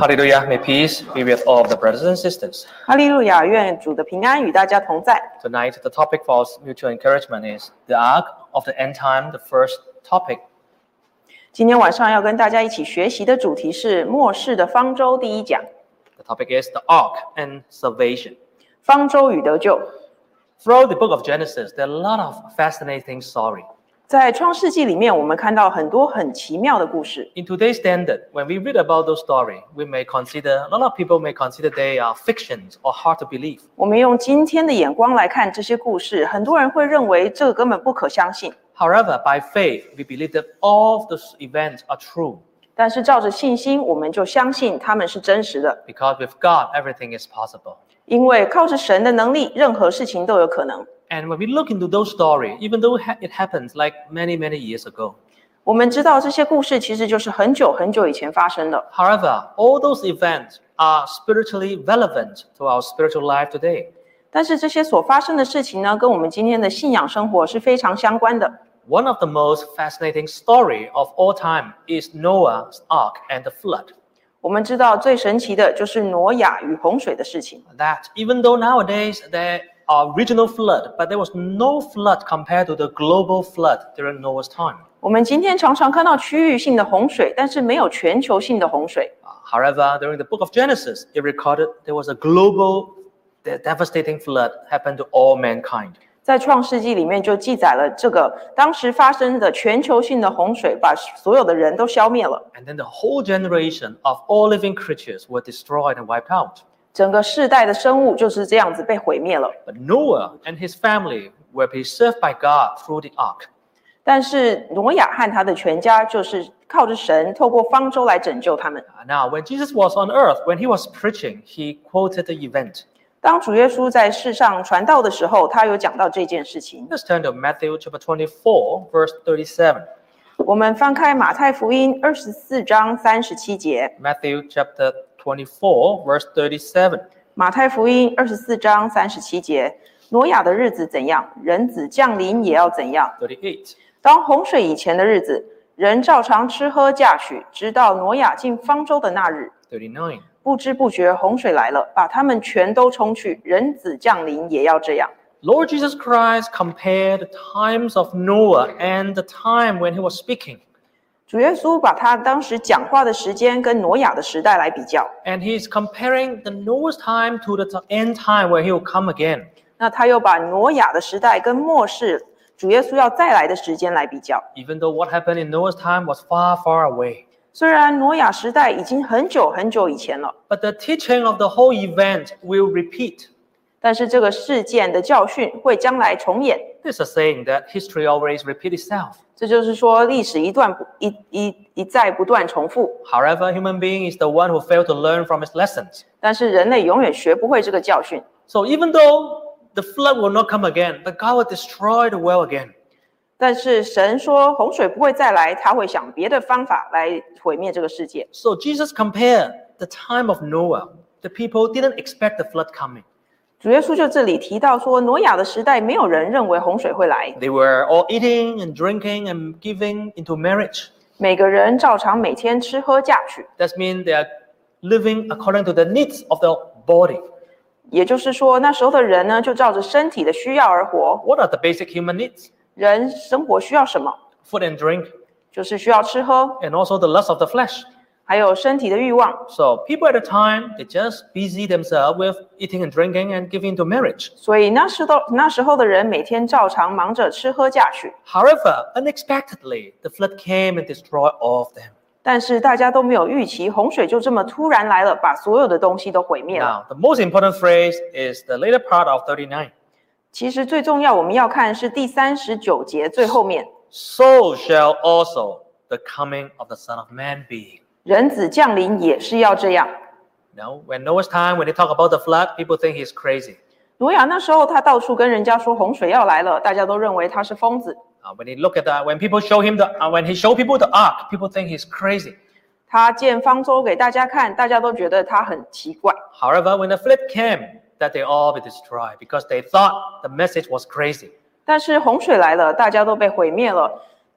Hallelujah, may peace be with all of the brothers and sisters. 哈利路亚，愿主的平安与大家同在。Tonight, the topic for mutual encouragement is the ark of the end time. The first topic. 今天晚上要跟大家一起学习的主题是末世的方舟第一讲。The topic is the ark and salvation. 方舟与得救。Through the book of Genesis, there are a lot of fascinating story. 在创世纪里面，我们看到很多很奇妙的故事。 In today's standard, when we read about those stories, we may consider, a lot of people may consider they are fictions or hard to believe. 我们用今天的眼光来看这些故事，很多人会认为这个根本不可相信。 However, by faith, we believe that all of those events are true 但是照着信心，我们就相信他们是真实的， because with God, everything is possible. 因为靠着神的能力，任何事情都有可能。 And when we look into those stories, even though ha- it happens like many, many years ago, 我们知道这些故事其实就是很久很久以前发生的， however, all those events are spiritually relevant to our spiritual life today. 但是这些所发生的事情呢，跟我们今天的信仰生活是非常相关的。 One of the most fascinating story of all time is Noah's Ark and the flood. 我们知道最神奇的就是挪亚与洪水的事情。 That even though nowadays there are regional flood, but there was no flood compared to the global flood during Noah's time. 我们今天常常看到区域性的洪水，但是没有全球性的洪水。 Uh, However, during the book of Genesis, it recorded there was a global de- devastating flood happened to all mankind. 在创世纪里面就记载了这个当时发生的全球性的洪水，把所有的人都消灭了， And then the whole generation of all living creatures were destroyed and wiped out. 整个世代的生物就是这样子被毁灭了。But Noah and his family were preserved by God through the ark. 但是挪亚和他的全家就是靠着神，透过方舟来拯救他们。Uh, Now, when Jesus was on earth, when he was preaching, he quoted the event. 当主耶稣在世上传道的时候，他有讲到这件事情。Let's turn to Matthew chapter twenty-four, verse thirty-seven. 我们翻开马太福音二十四章三十七节，Matthew chapter 24, verse 37. 马太福音二十四章三十七节，挪亚的日子怎样，人子降临也要怎样。38. 当洪水以前的日子，人照常吃喝嫁娶，直到挪亚进方舟的那日，39. 不知不觉洪水来了，把他们全都冲去。人子降临也要这样。Lord Jesus Christ compared the times of Noah and the time when he was speaking. 主耶稣把他当时讲话的时间跟挪亚的时代来比较，And he's comparing the Noah's time to the end time where he will come again. 那他又把挪亚的时代跟末世主耶稣要再来的时间来比较。Even though what happened in Noah's time was far, far away. 虽然挪亚时代已经很久很久以前了，But the teaching of the whole event will repeat. 但是这个事件的教训会将来重演。 There's a saying that history always repeats itself. 这就是说，历史一段不一一一再不断重复， However, human being is the one who failed to learn from his lessons. 但是人类永远学不会这个教训。 So even though the flood will not come again, but God will destroy the world again. 但是神说洪水不会再来，他会想别的方法来毁灭这个世界。 So Jesus compared the time of Noah. The people didn't expect the flood coming. 主耶稣就这里提到说，挪亚的时代没有人认为洪水会来， They were all eating and drinking and giving into marriage. 每个人照常每天吃喝嫁娶， That means they are living according to the needs of the body. 也就是说，那时候的人呢，就照着身体的需要而活。 What are the basic human needs? 人生活需要什么？ Food and drink, 就是需要吃喝， and also the lust of the flesh. 还有身体的欲望。 So people at the time, they just busy themselves with eating and drinking and giving into marriage. 所以那时候那时候的人每天照常忙着吃喝嫁娶， However, unexpectedly, the flood came and destroyed all of them. 但是大家都没有预期，洪水就这么突然来了，把所有的东西都毁灭了。 Now, the most important phrase is the later part of 39. 其实最重要，我们要看是第三十九节最后面， So shall also the coming of the Son of Man be. 人子降临也是要这样。 Now, when Noah's time, when they talk about the flood, people think he's crazy. 挪亚那时候他到处跟人家说洪水要来了，大家都认为他是疯子。 Uh, when he look at that, when people show him the, uh, when he show people the ark, people think he's crazy. 他建方舟给大家看，大家都觉得他很奇怪。 However, when the flood came, that they all be destroyed because they thought the message was crazy. 但是洪水来了，大家都被毁灭了。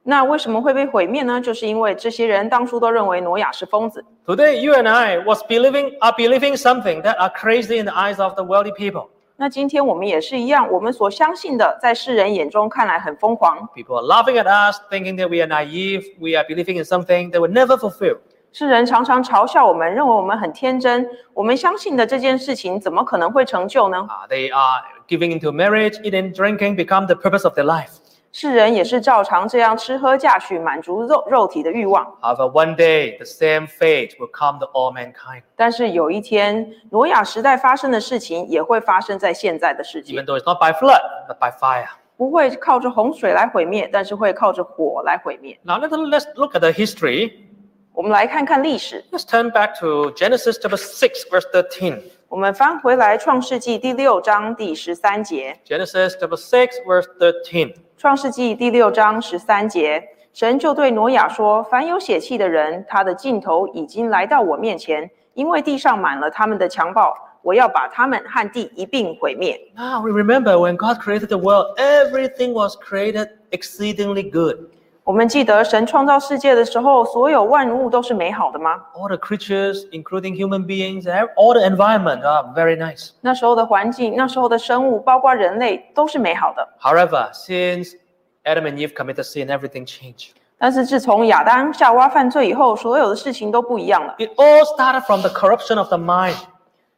那为什么会被毁灭呢？就是因为这些人当初都认为挪亚是疯子。 Today, you and I was believing are believing something that are crazy in the eyes of the worldly people. 那今天我们也是一样，我们所相信的，在世人眼中看来很疯狂， People are laughing at us, thinking that we are naive, we are believing in something that will never fulfill. 世人常常嘲笑我们，认为我们很天真。我们相信的这件事情，怎么可能会成就呢？ Uh, they are giving into marriage, eating, drinking become the purpose of their life. 世人也是照常这样吃喝嫁娶，满足肉肉体的欲望。However, one day the same fate will come to all mankind. 但是有一天，挪亚时代发生的事情，也会发生在现在的世界 Even。though it's not by flood, but by fire. 不会靠着洪水来毁灭，但是会靠着火来毁灭。Now let, let's look at the history. 我们来看看历史。Let's turn back to Genesis chapter six, verse 13. 我们翻回来《创世纪》第六章第十三节，Genesis chapter six verse thirteen《创世纪》第六章十三节，神就对挪亚说：“凡有血气的人，他的尽头已经来到我面前，因为地上满了他们的强暴，我要把他们和地一并毁灭。Now we remember when God created the world, everything was created exceedingly good. ”我们记得神创造世界的时候，所有万物都是美好的吗？ All the creatures, including human beings, and all the environment are very nice. 那时候的环境，那时候的生物，包括人类，都是美好的。 However, since Adam and Eve committed sin, everything changed. 但是自从亚当夏娃犯罪以后，所有的事情都不一样了， It all started from the corruption of the mind.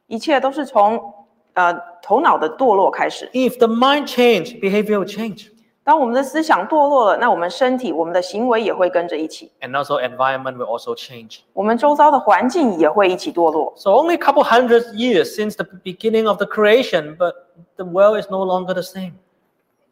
一切都是从呃头脑的堕落开始。 If the mind changed, behavior will change. 当我们的思想堕落了，那我们身体、我们的行为也会跟着一起， And also environment will also change. 我们周遭的环境也会一起堕落。 So only a couple hundred years since the beginning of the creation, but the world is no longer the same.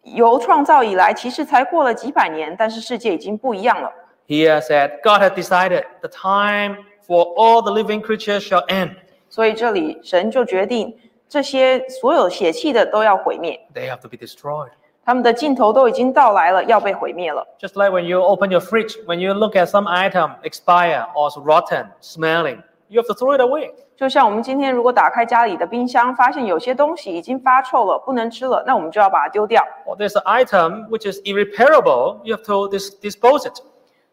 由创造以来，其实才过了几百年，但是世界已经不一样了。 Here said, God had decided the time for all the living creatures shall end. 所以这里神就决定，这些所有血气的都要毁灭， They have to be destroyed. 他们的尽头都已经到来了，要被毁灭了。 Just like when you open your fridge, when you look at some item expire or is rotten, smelling, you have to throw it away. 就像我们今天如果打开家里的冰箱，发现有些东西已经发臭了，不能吃了，那我们就要把它丢掉。 Or there's an item which is irreparable, you have to dis- dispose it.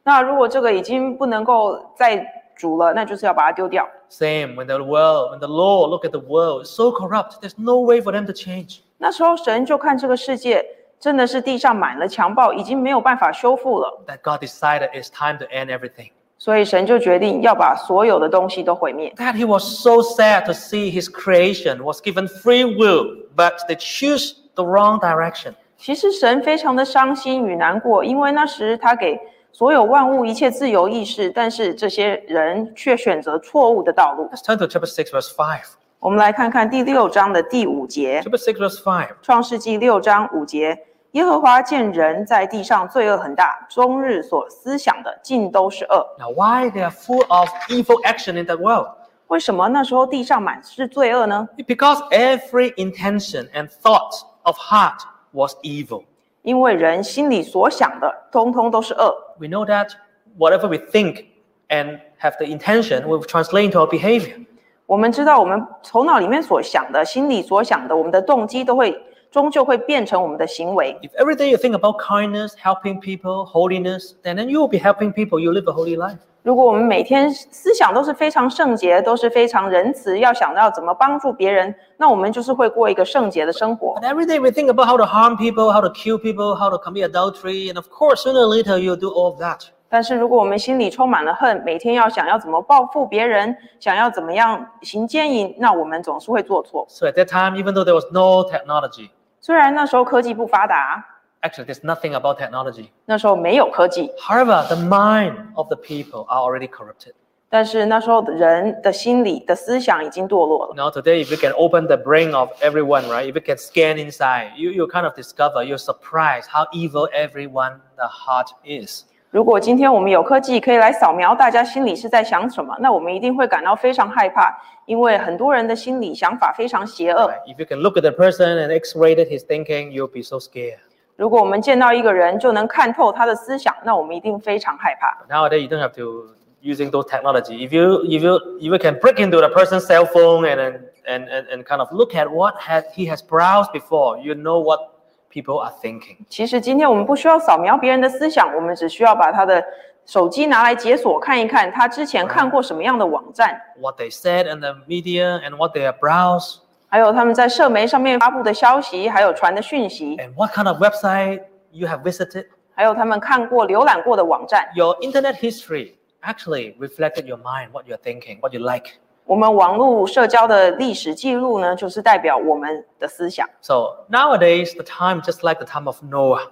那如果这个已经不能够再煮了，那就是要把它丢掉。 Same when the world, when the Lord look at the world, it's so corrupt, there's no way for them to change. 那时候神就看这个世界 真的是地上满了强暴，已经没有办法修复了，That God decided it's time to end everything. 所以神就决定要把所有的东西都毁灭。That he was so sad to see his creation was given free will, but they choose the wrong direction. 其实神非常的伤心与难过，因为那时他给所有万物一切自由意识，但是这些人却选择错误的道路。Let's turn to chapter 6, verse 5. 我们来看看第六章的第五节，Chapter 6, verse 5. 创世纪六章五节。耶和华见人在地上罪恶很大，终日所思想的尽都是恶。Now, why they are full of evil action in that world? 为什么那时候地上满是罪恶呢？Because every intention and thought of heart was evil. 因为人心里所想的，通通都是恶。We know that whatever we think and have the intention will translate into our behavior. 我们知道，我们头脑里面所想的，心里所想的，我们的动机都会终究会变成我们的行为。 If every day you think about kindness, helping people, holiness, then, then you will be helping people. You live a holy life. 如果我们每天思想都是非常圣洁，都是非常仁慈，要想到怎么帮助别人，那我们就是会过一个圣洁的生活 But。every day we think about how to harm people, how to kill people, how to commit adultery, and of course, sooner or later you'll do all of that. 但是如果我们心里充满了恨，每天要想要怎么报复别人，想要怎么样行奸淫，那我们总是会做错。 So at that time, even though there was no technology, 虽然那时候科技不发达， actually there's nothing about technology. 那时候没有科技， However, the mind of the people are already corrupted. 但是那时候的人的心理的思想已经堕落了。 Now today, if you can open the brain of everyone, right? If you can scan inside, you you kind of discover, you're surprised how evil everyone the heart is. 如果今天我们有科技可以来扫描大家心里是在想什么，那我们一定会感到非常害怕，因为很多人的心理想法非常邪恶。If you can look at the person and X-rated his thinking, you'll be so scared. 如果我们见到一个人就能看透他的思想，那我们一定非常害怕。Nowadays, you don't have to using those technology. If you if you if you can break into the person's cell phone and and and, and, and kind of look at what had, he has browsed before, you know what people are thinking. 其实今天我们不需要扫描别人的思想，我们只需要把他的手机拿来解锁看一看，他之前看过什么样的网站，What they said in the media and what they have browsed 还有他们在社媒上面发布的消息，还有传的讯息，and what kind of website you have visited. 还有他们看过、浏览过的网站。Your internet history actually reflected your mind, what you're thinking, what you like. 我们网络社交的历史记录呢，就是代表我们的思想。 So nowadays, the time just like the time of Noah.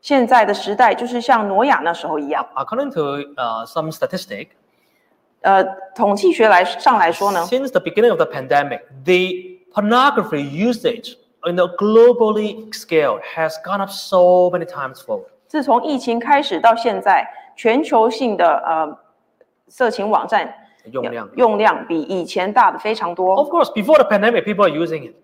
现在的时代就是像挪亚那时候一样。 According to uh, some statistic, 呃，统计学来上来说呢， since the beginning of the pandemic, the pornography usage on a globally scale has gone up so many times fold. 自从疫情开始到现在，全球性的呃色情网站 用量。用量比以前大的非常多。Of course, before the pandemic, people are using it.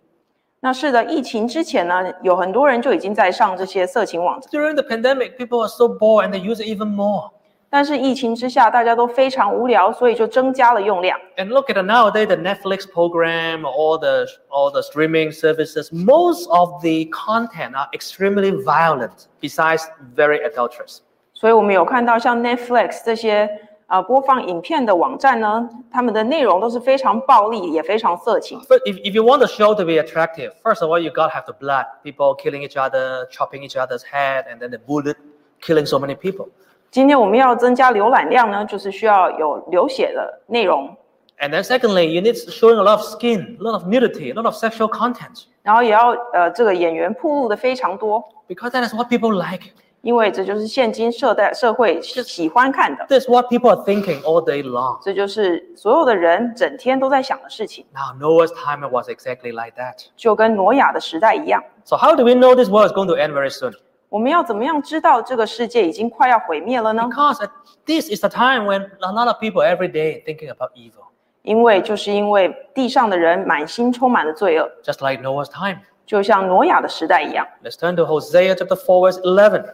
那是的，疫情之前呢，有很多人就已经在上这些色情网站，During the pandemic, people are so bored and they use it even more. 但是疫情之下，大家都非常无聊，所以就增加了用量。And look at nowadays, the Netflix program, all the all the streaming services. Most of the content are extremely violent, besides very adulterous. 所以我们有看到像 Netflix 这些呃播放影片的网站呢，他们的内容都是非常暴力，也非常色情。 But if, if you want the show to be attractive, first of all, you gotta have the blood, people killing each other, chopping each other's head, and then the bullet killing so many people. 今天我们要增加浏览量呢，就是需要有流血的内容， And then secondly, you need showing a lot of skin, a lot of nudity, a lot of sexual content, 然后也要呃这个演员铺路的非常多， because that is what people like. 因为这就是现今社代社会喜欢看的， That's what people are thinking all day long. 这就是所有的人整天都在想的事情， Now, Noah's time it was exactly like that. 就跟挪亚的时代一样。 So how do we know this world is going to end very soon? 我们要怎么样知道这个世界已经快要毁灭了呢？ Because at- this is the time when a lot of people every day thinking about evil, 因为就是因为地上的人满心充满了罪恶， just like Noah's time. 就像挪亚的时代一样。 Let's turn to Hosea chapter 4, verse 11.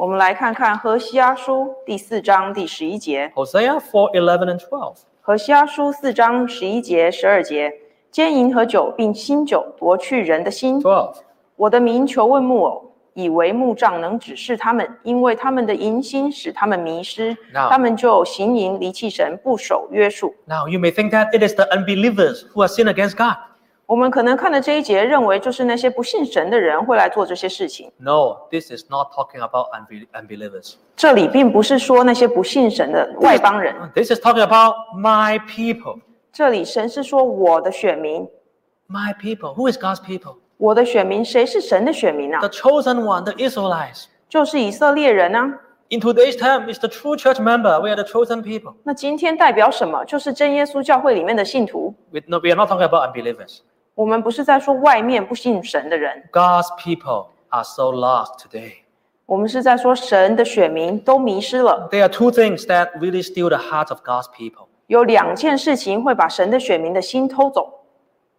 我们来看看何西阿书第四章第十一节。Hosea 4, 11 and 12. 何西阿书四章十一节、十二节，奸淫和酒，并新酒夺去人的心。12. 我的民求问木偶，以为木杖能指示他们，因为他们的淫心使他们迷失，Now- 他们就行淫离弃神，不守约束。Now, you may think that it is the unbelievers who have sinned against God. 我们可能看了这一节，认为就是那些不信神的人会来做这些事情。 No, this is not talking about unbe- unbelievers. 这里并不是说那些不信神的外邦人， This is talking about my people. 这里神是说我的选民， My people. Who is God's people? 我的选民，谁是神的选民啊 The？chosen one, the Israelites. 就是以色列人啊。 In today's time, it's the true church member. We are the chosen people. 那今天代表什么？就是真耶稣教会里面的信徒。 We, no, we are not talking about unbelievers. 我们不是在说外面不信神的人， God's people are so lost today. 我们是在说神的选民都迷失了。 There are two things that really steal the hearts of God's people. 有两件事情会把神的选民的心偷走。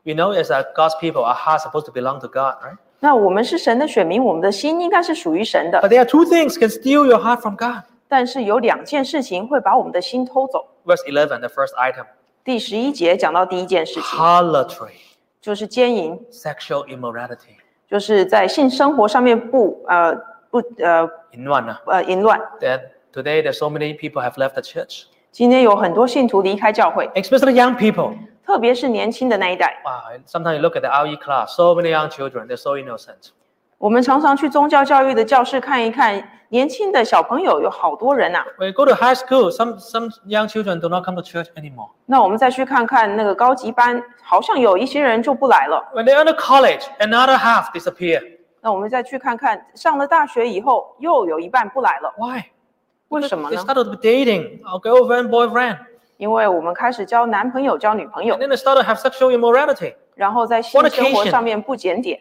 We know as a God's people, our hearts supposed to belong to God, right? 那我们是神的选民，我们的心应该是属于神的。 But there are two things can steal your heart from God. 但是有两件事情会把我们的心偷走。 Verse 11, the first item 第十一节讲到第一件事情， harlotry, 就是奸淫，sexual immorality. 就是在性生活上面不呃不呃 In one, uh, 呃淫乱。that today there's so many people have left the church, 今天有很多信徒离开教会，especially young people. 特别是年轻的那一代。Wow, sometimes you look at the RE class, so many young children, they're so innocent. 我们常常去宗教教育的教室看一看，年轻的小朋友有好多人啊。When you go to high school, some, some young children do not come to church anymore. 那我们再去看看那个高级班，好像有一些人就不来了。When they enter college, another half disappear. 那我们再去看看，上了大学以后，又有一半不来了。Why? 為 Because 什麼 They 呢？started dating, or girlfriend, boyfriend, 因为我们开始交男朋友、交女朋友 and，then they started to have sexual immorality, 然后在性生活上面不检点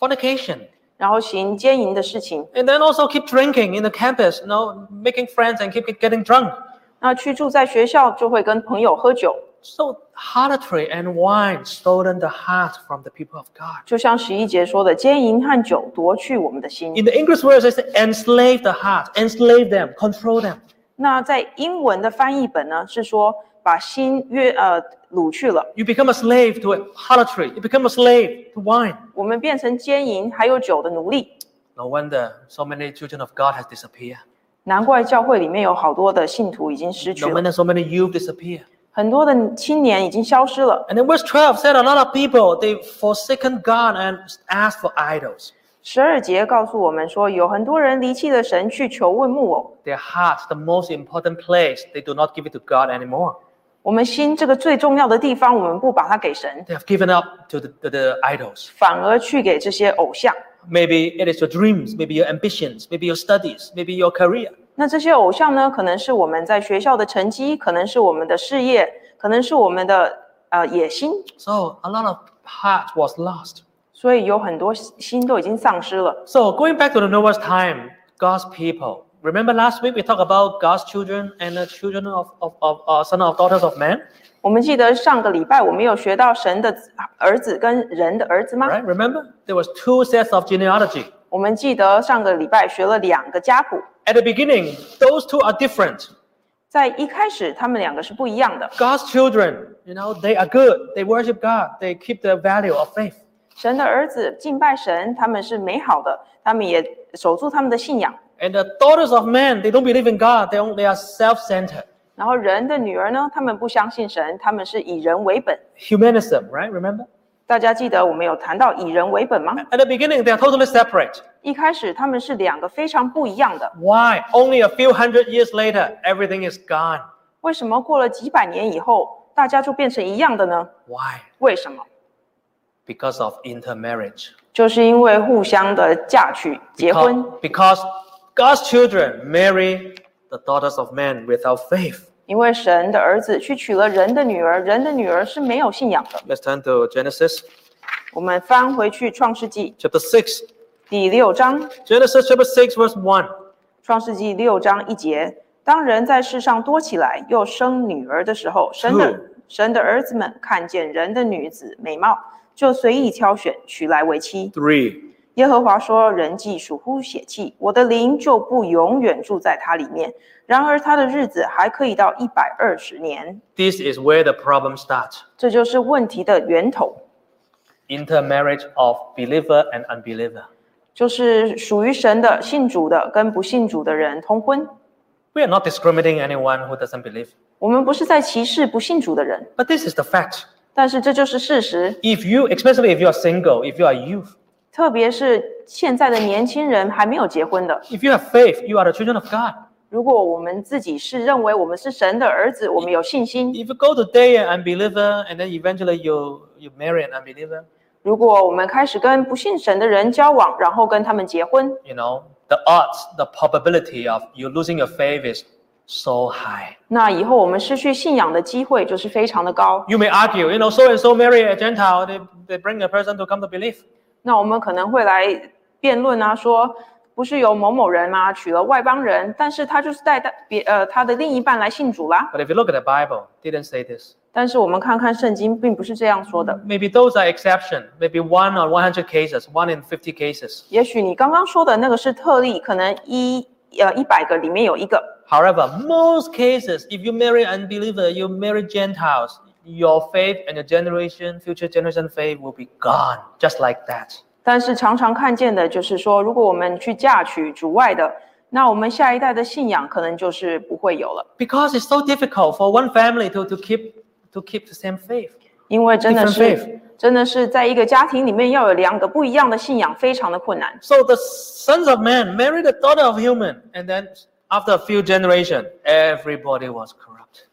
，fornication, 然后行奸淫的事情。 and then also keep drinking in the campus, you know, making friends and keep getting drunk. 那去住在学校就会跟朋友喝酒， So harlotry and wine stolen the heart from the people of God. 就像十一节说的，奸淫和酒夺去我们的心。 In the English words, it says enslave the heart, enslave them, control them. 那在英文的翻译本呢，是说 把心约呃掳去了， You become a slave to harlotry. You become a slave to wine. 我们变成奸淫还有酒的奴隶。 No wonder so many children of God has disappeared. 难怪教会里面有好多的信徒已经失去 No 了， wonder so many youth disappear. 很多的青年已经消失了。 And then verse 12 said a lot of people, they forsaken God and asked for idols. 十二节告诉我们说，有很多人离弃了神，去求问木偶。 Their heart, the most important place, they do not give it to God anymore. 我们心这个最重要的地方，我们不把它给神， They have given up to the, to the idols. 反而去给这些偶像。 Maybe it is your dreams, maybe your ambitions, maybe your studies, maybe your career. 那这些偶像呢，可能是我们在学校的成绩，可能是我们的事业，可能是我们的呃野心， So a lot of heart was lost. 所以有很多心都已经丧失了。 So going back to the Noah's time, God's people. Remember last week we talked about God's children and the children of, of, of uh, son of daughters of men, 我们记得上个礼拜我们有学到神的子儿子跟人的儿子吗？ right? Remember there was two sets of genealogy. 我们记得上个礼拜学了两个家谱， At the beginning, those two are different. 在一开始他们两个是不一样的。 God's children, you know, they are good. They worship God. They keep the value of faith. 神的儿子敬拜神，他们是美好的，他们也守住他们的信仰。 And the daughters of men, they don't believe in God. They, only, they are self-centered. 然后人的女儿呢，他们不相信神，他们是以人为本。 Humanism, right? Remember? 大家记得我们有谈到以人为本吗？ At the beginning, they are totally separate. 一开始他们是两个非常不一样的， Why? Only a few hundred years later, everything is gone. 为什么过了几百年以后，大家就变成一样的呢？ Why? 为什么？ Because of intermarriage. 就是因为互相的嫁娶、结婚， Because, because God's children marry the daughters of men without faith. 因为神的儿子去娶了人的女儿，人的女儿是没有信仰的。Let's turn to Genesis 我们翻回去创世纪 chapter 6. 第六章，Genesis chapter 6, verse 1. 创世纪六章一节：当人在世上多起来，又生女儿的时候，神的神的儿子们看见人的女子美貌，就随意挑选，娶来为妻。3. 耶和华说：“人既属乎血气，我的灵就不永远住在他里面。然而他的日子还可以到一百二十年。This is where the problem starts. 这就是问题的源头，Intermarriage of believer and unbeliever. 就是属于神的信主的跟不信主的人通婚。We are not discriminating anyone who doesn't believe. 我们不是在歧视不信主的人，But this is the fact. 但是这就是事实。If you, especially if you are single, if you are youth, 特别是现在的年轻人还没有结婚的， if you have faith, you are the children of God. 如果我们自己是认为我们是神的儿子，我们有信心； If you go to date an unbeliever and then eventually you, you marry an unbeliever, 如果我们开始跟不信神的人交往，然后跟他们结婚， you know, the odds, the probability of you losing your faith is so high. 那以后我们失去信仰的机会就是非常的高。 You may argue, you know, so and so marry a Gentile, they, they bring a person to come to believe. 那我们可能会来辩论啊，说不是有某某人吗？娶了外邦人，但是他就是带带别呃他的另一半来信主啦。But if you look at the Bible, didn't say this. 但是我们看看圣经，并不是这样说的。Maybe those are exception. Maybe one or one hundred cases, one in fifty cases. 也许你刚刚说的那个是特例，可能一呃一百个里面有一个。However, most cases, if you marry unbeliever, you marry Gentiles, your faith and your generation, future generation faith will be gone, just like that. 但是常常看见的就是说，如果我们去嫁娶主外的，那我们下一代的信仰可能就是不会有了， Because it's so difficult for one family to, to keep to keep the same faith. 因为真的 Different 是 faith 真的是在一个家庭里面要有两个不一样的信仰，非常的困难。 So the sons of man married the daughter of human, and then after a few generations, everybody was corrupt.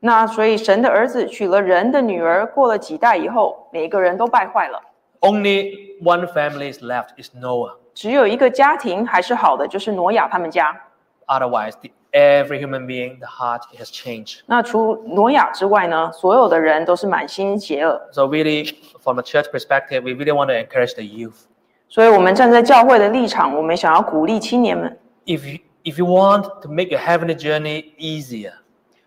那所以神的儿子娶了人的女儿，过了几代以后，每一个人都败坏了， Only one family is left, is Noah. 只有一个家庭还是好的，就是挪亚他们家。 Otherwise, the, every human being, the heart has changed. 那除挪亚之外呢，所有的人都是满心邪恶。 So really, from a church perspective, we really want to encourage the youth. 所以，我们站在教会的立场，我们想要鼓励青年们。 If you, if you want to make your heavenly journey easier,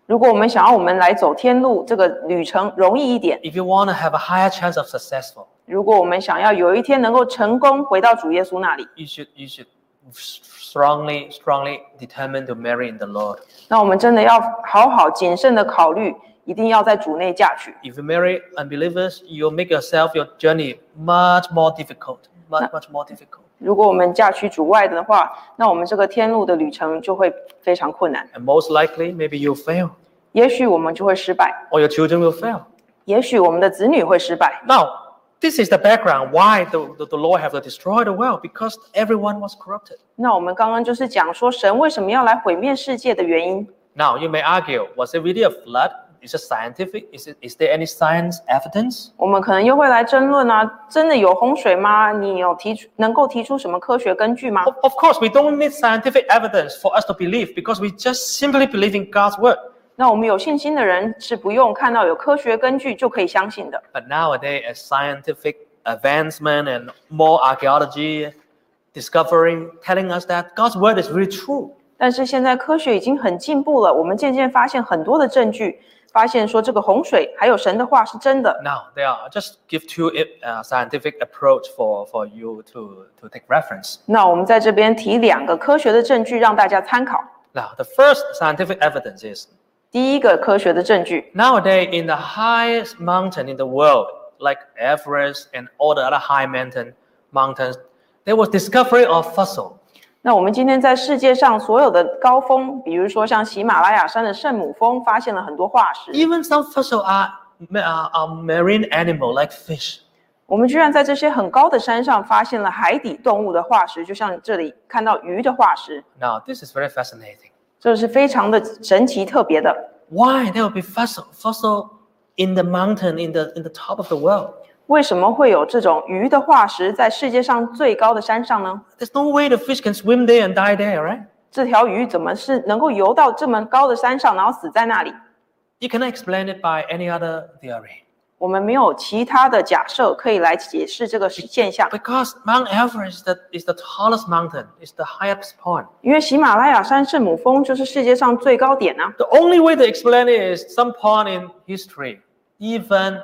如果我们想要我们来走天路这个旅程容易一点，if you want to have a higher chance of successful, 如果我们想要有一天能够成功回到主耶稣那里，you should you should strongly strongly determined to marry in the Lord. 那我们真的要好好谨慎的考虑，一定要在主内嫁娶。If you marry unbelievers, you'll make yourself your journey much more difficult, much much more difficult. 如果我们嫁去主外的话，那我们这个天路的旅程就会非常困难。 And most likely, maybe you'll fail, 也许我们就会失败， or your children will fail. 也许我们的子女会失败。 Now, this is the background why the, the, the Lord have to destroy the world, because everyone was corrupted. 那我们刚刚就是讲说，神为什么要来毁灭世界的原因。 Now, you may argue, was it really a flood? Is it scientific? Is, it, is there any science evidence? 我们可能又会来争论啊，真的有洪水吗？你有提出能够提出什么科学根据吗？ Of, of course, we don't need scientific evidence for us to believe because we just simply believe in God's word. 那我们有信心的人是不用看到有科学根据就可以相信的。 But nowadays, as scientific advancement and more archaeology discovering telling us that God's word is really true. 但是现在科学已经很进步了，我们渐渐发现很多的证据， 发现说这个洪水还有神的话是真的。 Now, there are just give two uh, scientific approach for, for you to, to take reference. 那我们在这边提两个科学的证据让大家参考。 Now, the first scientific evidence is 第一个科学的证据， nowadays in the highest mountain in the world, like Everest and all the other high mountain mountains, there was discovery of fossil. 那我们今天在世界上所有的高峰，比如说像喜马拉雅山的圣母峰，发现了很多化石。 Even some fossil are, are, are marine animal like fish. 我们居然在这些很高的山上发现了海底动物的化石，就像这里看到鱼的化石， Now, this is very fascinating. 这是非常的神奇特别的。 Why there will be fossil, fossil in the mountain in the, in the top of the world? 为什么会有这种鱼的化石在世界上最高的山上呢？ There's no way the fish can swim there and die there, right? 这条鱼怎么是能够游到这么高的山上，然后死在那里？ You cannot explain it by any other theory. 我们没有其他的假设可以来解释这个现象， Because Mount Everest is the, is the tallest mountain, is the highest point. 因为喜马拉雅山圣母峰就是世界上最高点啊。 The only way to explain it is some point in history. Even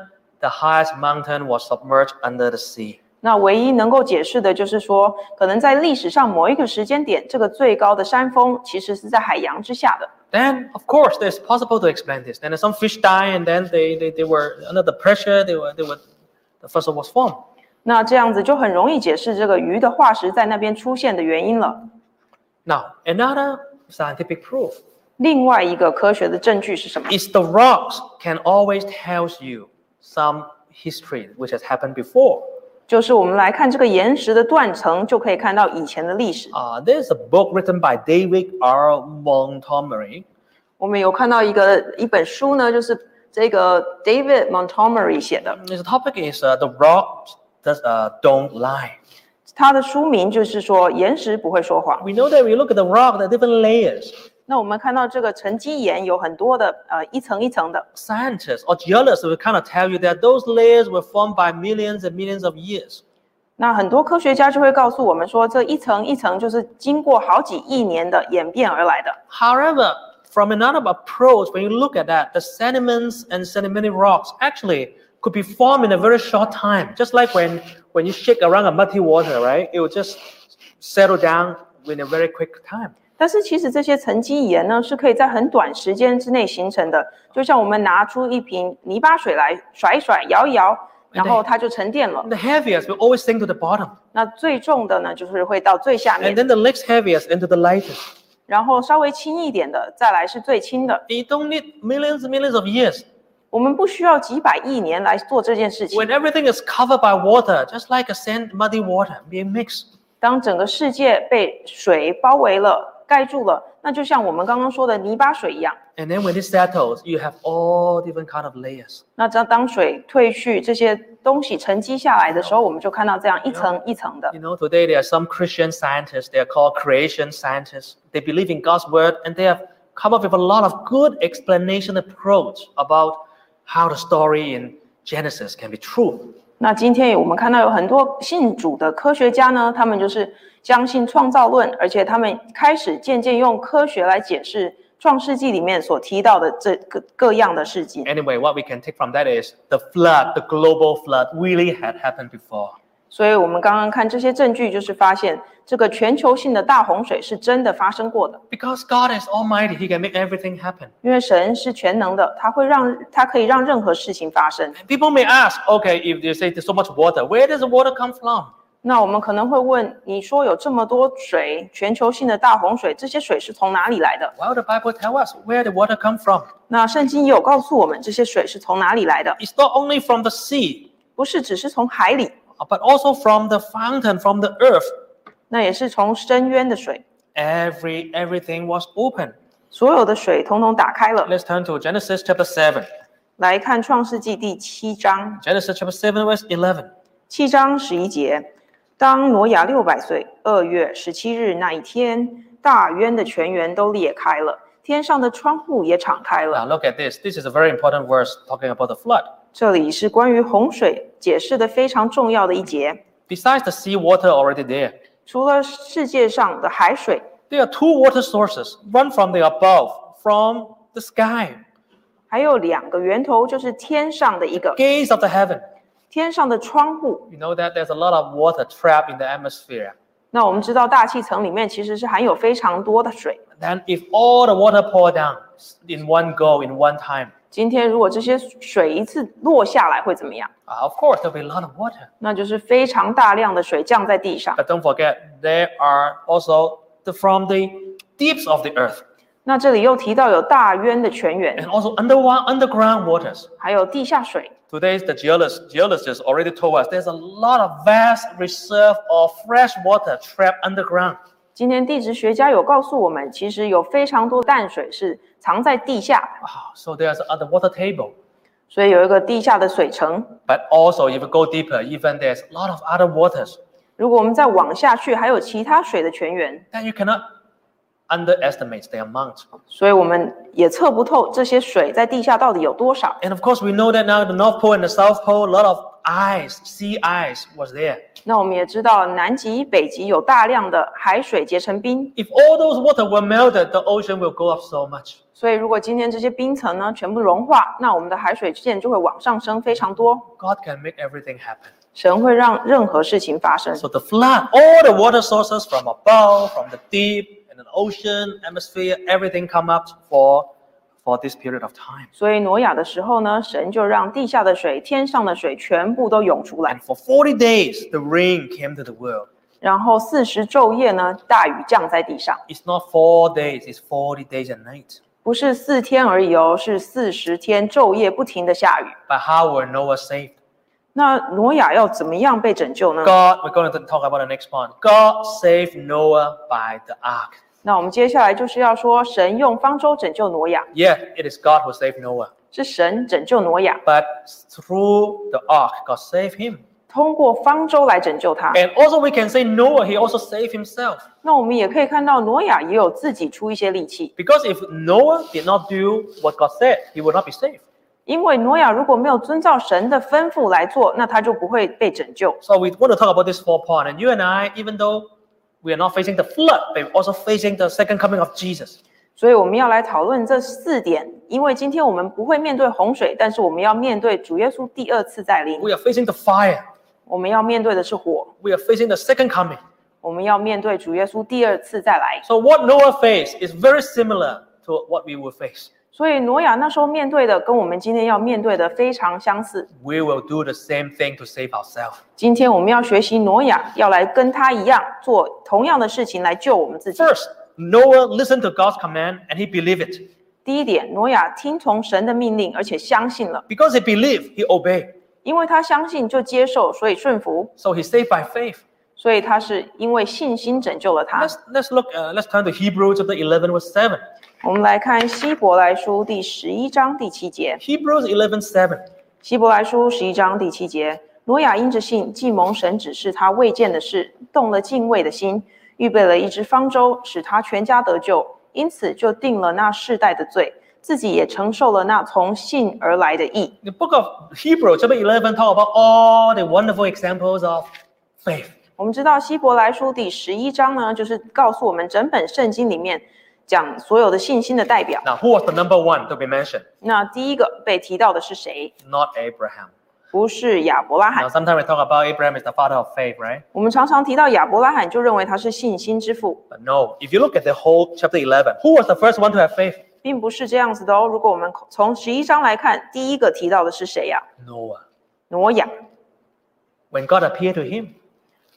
the highest mountain was submerged under the sea. 那唯一能够解释的就是说，可能在历史上某一个时间点，这个最高的山峰其实是在海洋之下的。 Then, of course, there's possible to explain this. Then some fish die, and then they, they, they were under the pressure. They were, they were, the fossil was formed. 那这样子就很容易解释这个鱼的化石在那边出现的原因了。 Now, another scientific proof 另外一个科学的证据是什么？ is the rocks can always tell you some history which has happened before. 就是我们来看这个岩石的断层，就可以看到以前的历史。 Uh, there's a book written by David R. Montgomery. 我们有看到一个一本书呢，就是这个 David Montgomery 写的， His topic is uh, the rocks does, uh, don't lie. 他的书名就是说岩石不会说谎。 We know that we look at the rock, there are different layers. 那我们看到这个沉积岩有很多的呃一层一层的， Scientists or geologists will kind of tell you that those layers were formed by millions and millions of years. 那很多科学家就会告诉我们说，这一层一层就是经过好几亿年的演变而来的。 However, from another approach, when you look at that, the sediments and sedimentary rocks actually could be formed in a very short time. Just like when, when you shake around a muddy water, right? It will just settle down in a very quick time. 但是其实这些沉积岩呢，是可以在很短时间之内形成的，就像我们拿出一瓶泥巴水来甩一甩、摇一摇，然后它就沉淀了。The heaviest will always sink to the bottom. 那最重的呢，就是会到最下面 And 面，then the next heaviest into the lightest. 然后稍微轻一点的，再来是最轻的。You don't need millions and millions of years. 我们不需要几百亿年来做这件事情 When。everything is covered by water, just like a sand, muddy water being mixed. 当整个世界被水包围了、盖住了，那就像我们刚刚说的泥巴水一样。 And then when it settles, you have all different kind of layers. 那当当水退去，这些东西沉积下来的时候，我们就看到这样一层一层的 You。know, today there are some Christian scientists, they are called creation scientists. They believe in God's word and they have come up with a lot of good explanation approach about how the story in Genesis can be true. 那今天我们看到有很多信主的科学家呢，他们就是相信创造论，而且他们开始渐渐用科学来解释创世纪里面所提到的这个各样的事迹。Anyway, what we can take from that is the flood, the global flood really had happened before. 所以我们刚刚看这些证据，就是发现这个全球性的大洪水是真的发生过的。Because God is almighty, he can make everything happen. 因为神是全能的，他会让他可以让任何事情发生。People may ask, okay, if you say there's so much water, where does the water come from? 那我们可能会问，你说有这么多水，全球性的大洪水，这些水是从哪里来的？Well, the Bible tells us where the water come from. 那圣经也有告诉我们，这些水是从哪里来的，It's not only from the sea, 不是只是从海里，but also from the fountain, from the earth. 那也是从深渊的水， Every everything was open. 所有的水统统打开了。 Let's turn to Genesis chapter 7. 来看创世纪第七章， Genesis chapter 7, verse 11. 七章十一节，当挪亚六百岁，二月十七日那一天，大渊的泉源都裂开了，天上的窗户也敞开了。 Now look at this. This is a very important verse talking about the flood. 这里是关于洪水解释的非常重要的一节。 Besides the sea water already there, 除了世界上的海水， there are two water sources, one from the above, from the sky, 还有两个源头，就是天上的一个 gates of the heaven. 天上的窗户。 You know that there's a lot of water trapped in the atmosphere. 那我们知道大气层里面其实是含有非常多的水。 Then if all the water pour down in one go, in one time, 今天如果这些水一次落下来会怎么样？ uh, of course there'll be a lot of water. 那就是非常大量的水降在地上。 But don't forget, there are also the, from the deeps of the earth 那这里又提到有大渊的泉源， and also underground, underground waters. 还有地下水。 Today's the geologists, geologists already told us there's a lot of vast reserve of fresh water trapped underground. 今天地质学家有告诉我们，其实有非常多淡水是 藏在地下的， Wow, so there's other water table. 所以有一个地下的水层。 But also, if you go deeper, even there's a lot of other waters 如果我们再往下去，还有其他水的泉源， that you cannot underestimate the amount. 所以我们也测不透这些水在地下到底有多少。 And of course, we know that now the North Pole and the South Pole, a lot of ice, sea ice was there. 那我们也知道，南极、北极有大量的海水结成冰， If all those water were melted, the ocean will go up so much. 所以如果今天这些冰层呢全部融化，那我们的海水线就会往上升非常多。 God can make everything happen. 神会让任何事情发生。 So the flood, all the water sources from above, from the deep, and the ocean, atmosphere, everything come up for, for this period of time. 所以挪亚的时候呢，神就让地下的水、天上的水全部都涌出来 And，for 40 days, the rain came to the world. 然后四十昼夜呢，大雨降在地上， It's not four days, it's 40 days and night. 不是四天而已哦，是四十天昼夜不停的下雨。But how were Noah saved? 那挪亚要怎么样被拯救呢？God, we're going to talk about the next point. God saved Noah by the ark. 那我们接下来就是要说，神用方舟拯救挪亚，Yeah, it is God who saved Noah. 是神拯救挪亚，But through the ark, God saved him. 通过方舟来拯救他。And also, we can say Noah, he also saved himself. 那我们也可以看到，挪亚也有自己出一些力气， Because if Noah did not do what God said, he would not be saved. 因为挪亚如果没有遵照神的吩咐来做，那他就不会被拯救。 So we want to talk about this four point. And you and I, even though we are not facing the flood, but we're also facing the second coming of Jesus. 所以我们要来讨论这四点，因为今天我们不会面对洪水，但是我们要面对主耶稣第二次再临， We are facing the fire. 我们要面对的是火， We are facing the second coming. 我们要面对主耶稣第二次再来。So what Noah faced is very similar to what we will face. 所以挪亚那时候面对的，跟我们今天要面对的非常相似。We will do the same thing to save ourselves. 今天我们要学习挪亚，要来跟他一样做同样的事情来救我们自己。First, Noah listened to God's command and he believed it. 第一点，挪亚听从神的命令，而且相信了，Because he believed, he obeyed. 因为他相信就接受，所以顺服，So he saved by faith. 所以他是因为信心拯救了他。Let's let's look. Uh, let's turn to Hebrews chapter 11 verse 7. 我们来看希伯来书第十一章第七节。Hebrews 11 7. 希伯来书十一章第七节，挪亚因着信，既蒙神指示他未见的事，动了敬畏的心，预备了一只方舟，使他全家得救，因此就定了那世代的罪，自己也承受了那从信而来的义。The book of Hebrews chapter 11 talk about all the wonderful examples of faith. 我们知道希伯来书第十一章呢，就是告诉我们整本圣经里面讲所有的信心的代表。Now, who was the number one to be mentioned? 那第一个被提到的是谁？Not Abraham. 不是亚伯拉罕 Now, 罕。sometimes we talk about Abraham is the father of faith, right? 我们常常提到亚伯拉罕，就认为他是信心之父，But no, if you look at the whole chapter 11, who was the first one to have faith? 并不是这样子的哦。如果我们从十一章来看，第一个提到的是谁呀、Noah. 挪亚。When God appeared to him,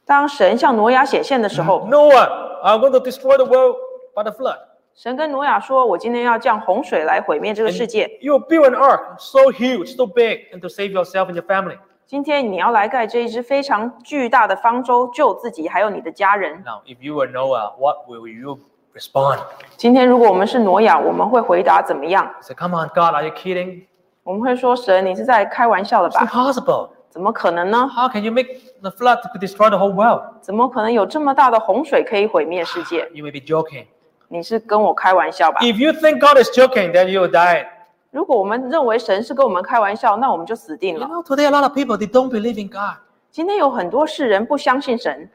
当神向挪亚显现的时候， Noah, I'm going to destroy the world by the flood. 神跟挪亚说：“我今天要降洪水来毁灭这个世界。 You build an ark so huge, so big, and to save yourself and your family. 今天你要来盖这一只非常巨大的方舟，救自己还有你的家人。 Now, if you were Noah, what will you respond? 今天如果我们是挪亚，我们会回答怎么样？ You say, Come on, God, are you kidding? 我们会说：神，你是在开玩笑的 It's 吧？ impossible. 怎么可能呢？ How can you make the flood to destroy the whole world? 怎么可能有这么大的洪水可以毁灭世界？ You may be joking. 你是跟我开玩笑吧？ If you think God is joking, then you will die. 如果我们认为神是跟我们开玩笑，那我们就死定 You 了。 know, today a lot of people they don't believe in God. 今天有很多世人不相信神，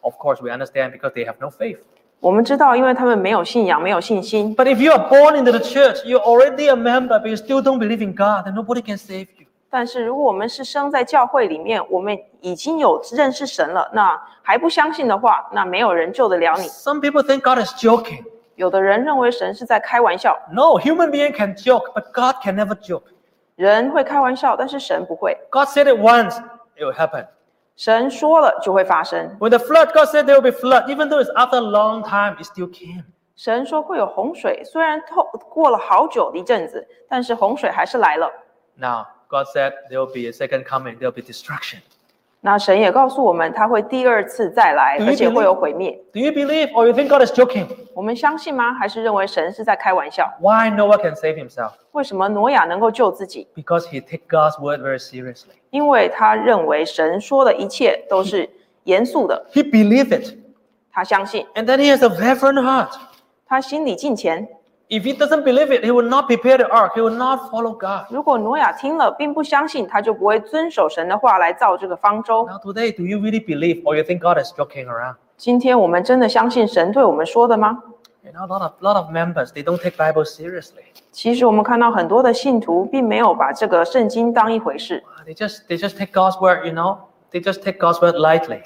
Of course, we understand because they have no faith. 我们知道，因为他们没有信仰，没有信心。 But if you are born into the church, you're already a member, but you still don't believe in God, then nobody can save you. you. 但是如果我们是生在教会里面，我们已经有认识神了，那还不相信的话，那没有人救得了你。Some people think God is joking. 有的人认为神是在开玩笑，No, human being can joke, but God can never joke. 人会开玩笑，但是神不会。God said it once, it will happen. 神说了就会发生。When the flood, God said there will be flood. Even though it's after a long time, it still came. 神说会有洪水，虽然透过了好久的一阵子，但是洪水还是来了。Now, God said there will be a second coming, there will be destruction. 那神也告诉我们，他会第二次再来，而且会有毁灭。Do you believe or you think God is joking? 我们相信吗？还是认为神是在开玩笑？Why Noah can save himself? 为什么挪亚能够救自己？Because he take God's word very seriously. 因为他认为神说的一切都是严肃的，He believed it. 他相信，And then he has a reverent heart. 他心里敬虔。If he doesn't believe it, he will not prepare the ark. He will not follow God. 如果挪亚听了并不相信，他就不会遵守神的话来造这个方舟。 Now today, do you really believe or you think God is joking around? 今天我们真的相信神对我们说的吗？ You know, a lot of, lot of members, they don't take Bible seriously. 其实我们看到很多的信徒并没有把这个圣经当一回事， They just, they just take God's word, you know. They just take God's word lightly.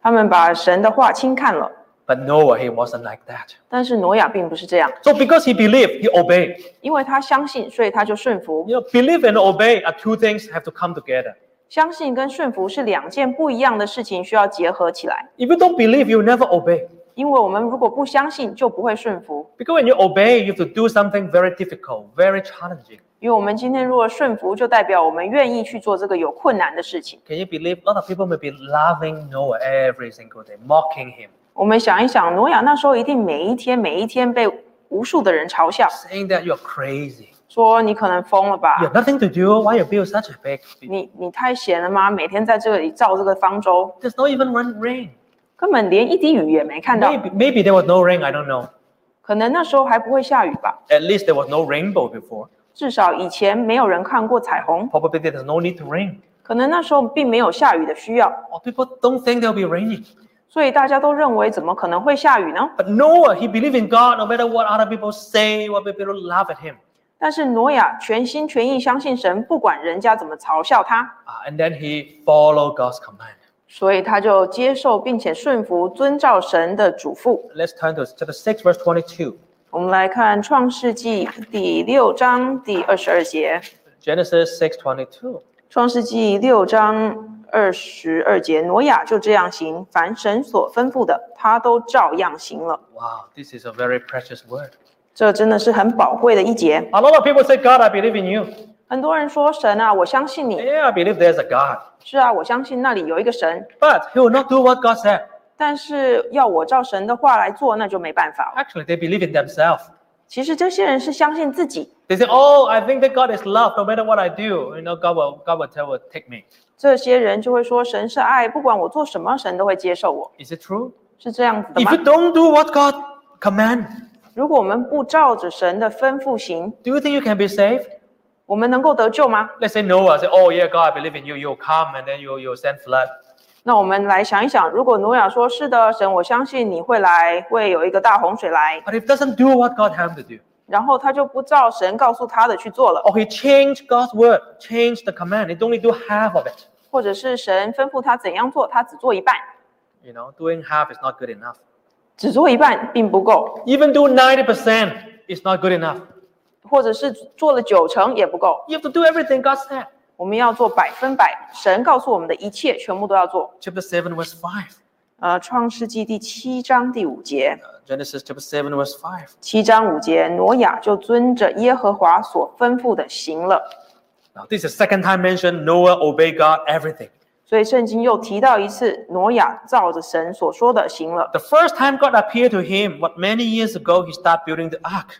他们把神的话轻看了。 But Noah, he wasn't like that. 但是挪亚并不是这样， So because he believed, he obeyed. 因为他相信，所以他就顺服。 You know, believe and obey are two things have to come together. 相信跟顺服是两件不一样的事情，需要结合起来。 If you don't believe, you will never obey. 因为我们如果不相信，就不会顺服。 Because when you obey, you have to do something very difficult, very challenging. 因为我们今天如果顺服，就代表我们愿意去做这个有困难的事情。 Can you believe? A lot of people may be loving Noah every single day, mocking him, 我们想一想，挪亚那时候一定每一天每一天被无数的人嘲笑， saying that you're crazy. 说你可能疯了吧 You？have nothing to do. Why you build such a big? 你你太闲了吗？每天在这里造这个方舟， There's not even one rain. 根本连一滴雨也没看到。 Maybe, maybe there was no rain. I don't know. 可能那时候还不会下雨吧？ At least there was no rainbow before. 至少以前没有人看过彩虹， Probably there's no need to rain. 可能那时候并没有下雨的需要， Or people don't think there'll be raining. 所以大家都认为怎么可能会下雨呢？But Noah, he believed in God no matter what other people say, what people laugh at him. 但是挪亚全心全意相信神，不管人家怎么嘲笑他，Uh, and then he followed God's command. 所以他就接受并且顺服，遵照神的嘱咐。Let's turn to chapter six, verse twenty-two. 我们来看创世纪第六章第二十二节。Genesis six twenty-two. 创世纪六章二十二节，挪亚就这样行，凡神所吩咐的，他都照样行了。 Wow, this is a very precious word. 这真的是很宝贵的一节。 A lot of people say, God, I believe in you. 很多人说神啊，我相信你。 Yeah, I believe there's a God. 是啊，我相信那里有一个神， But he will not do what God said. 但是要我照神的话来做，那就没办法了。 Actually, they believe in themselves. 其实这些人是相信自己， They say, Oh, I think that God is love. No matter what I do, you know, God will, God will, tell, will take me. 这些人就会说神是爱，不管我做什么，神都会接受我， Is it true? 是这样子的 If 吗 you？don't do what God command, 如果我们不照着神的吩咐行， do you think you can be saved? 我们能够得救吗？ Let's say Noah say, Oh yeah, God, I believe in you. You'll come and then you'll, you'll send flood. 那我们来想一想，如果挪亚说是的，神，我相信你会来，会有一个大洪水来， But if doesn't do what God had him to do, 然后他就不照神告诉他的去做了， or he changed God's word, changed the command, he only do half of it. 或者是神吩咐他怎样做，他只做一半，You know, doing half is not good enough. 只做一半并不够，Even do ninety percent is not good enough. 或者是做了九成也不够，You have to do everything God said. 我们要做百分百，神告诉我们的一切，全部都要做。Chapter 7, verse 5. 呃，创世纪第七章第五节，Uh, Genesis chapter 7, verse 5. 七章五节，挪亚就遵着耶和华所吩咐的行了。Now, this is the second time mentioned Noah obeyed God everything. 所以圣经又提到一次，挪亚照着神所说的行了。The first time God appeared to him, what many years ago, he started building the ark.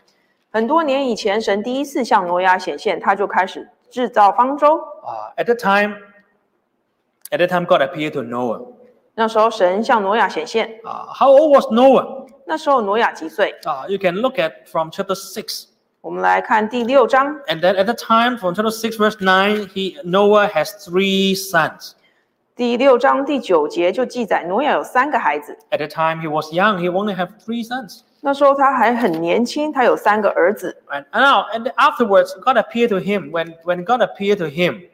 很多年以前，神第一次向挪亚显现，他就开始制造方舟。Uh, at that time, at that time, God appeared to Noah. 那时候神向挪亚显现，Uh, how old was Noah? 那时候挪亚几岁？Uh, you can look at from chapter 6. 我们来看第六章， And then at the time, from chapter 6, verse 9, he, Noah has three sons. 第六章第九节就记载挪亚有三个孩子。 At the time he was young, he only had three sons. 那时候他还很年轻，他有三个儿子。 And now, and afterwards, God appeared to him. When, when God appeared to him,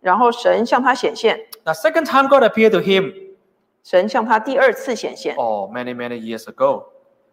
然后神向他显现， the second time God appeared to him, 神向他第二次显现， oh, many, many years ago.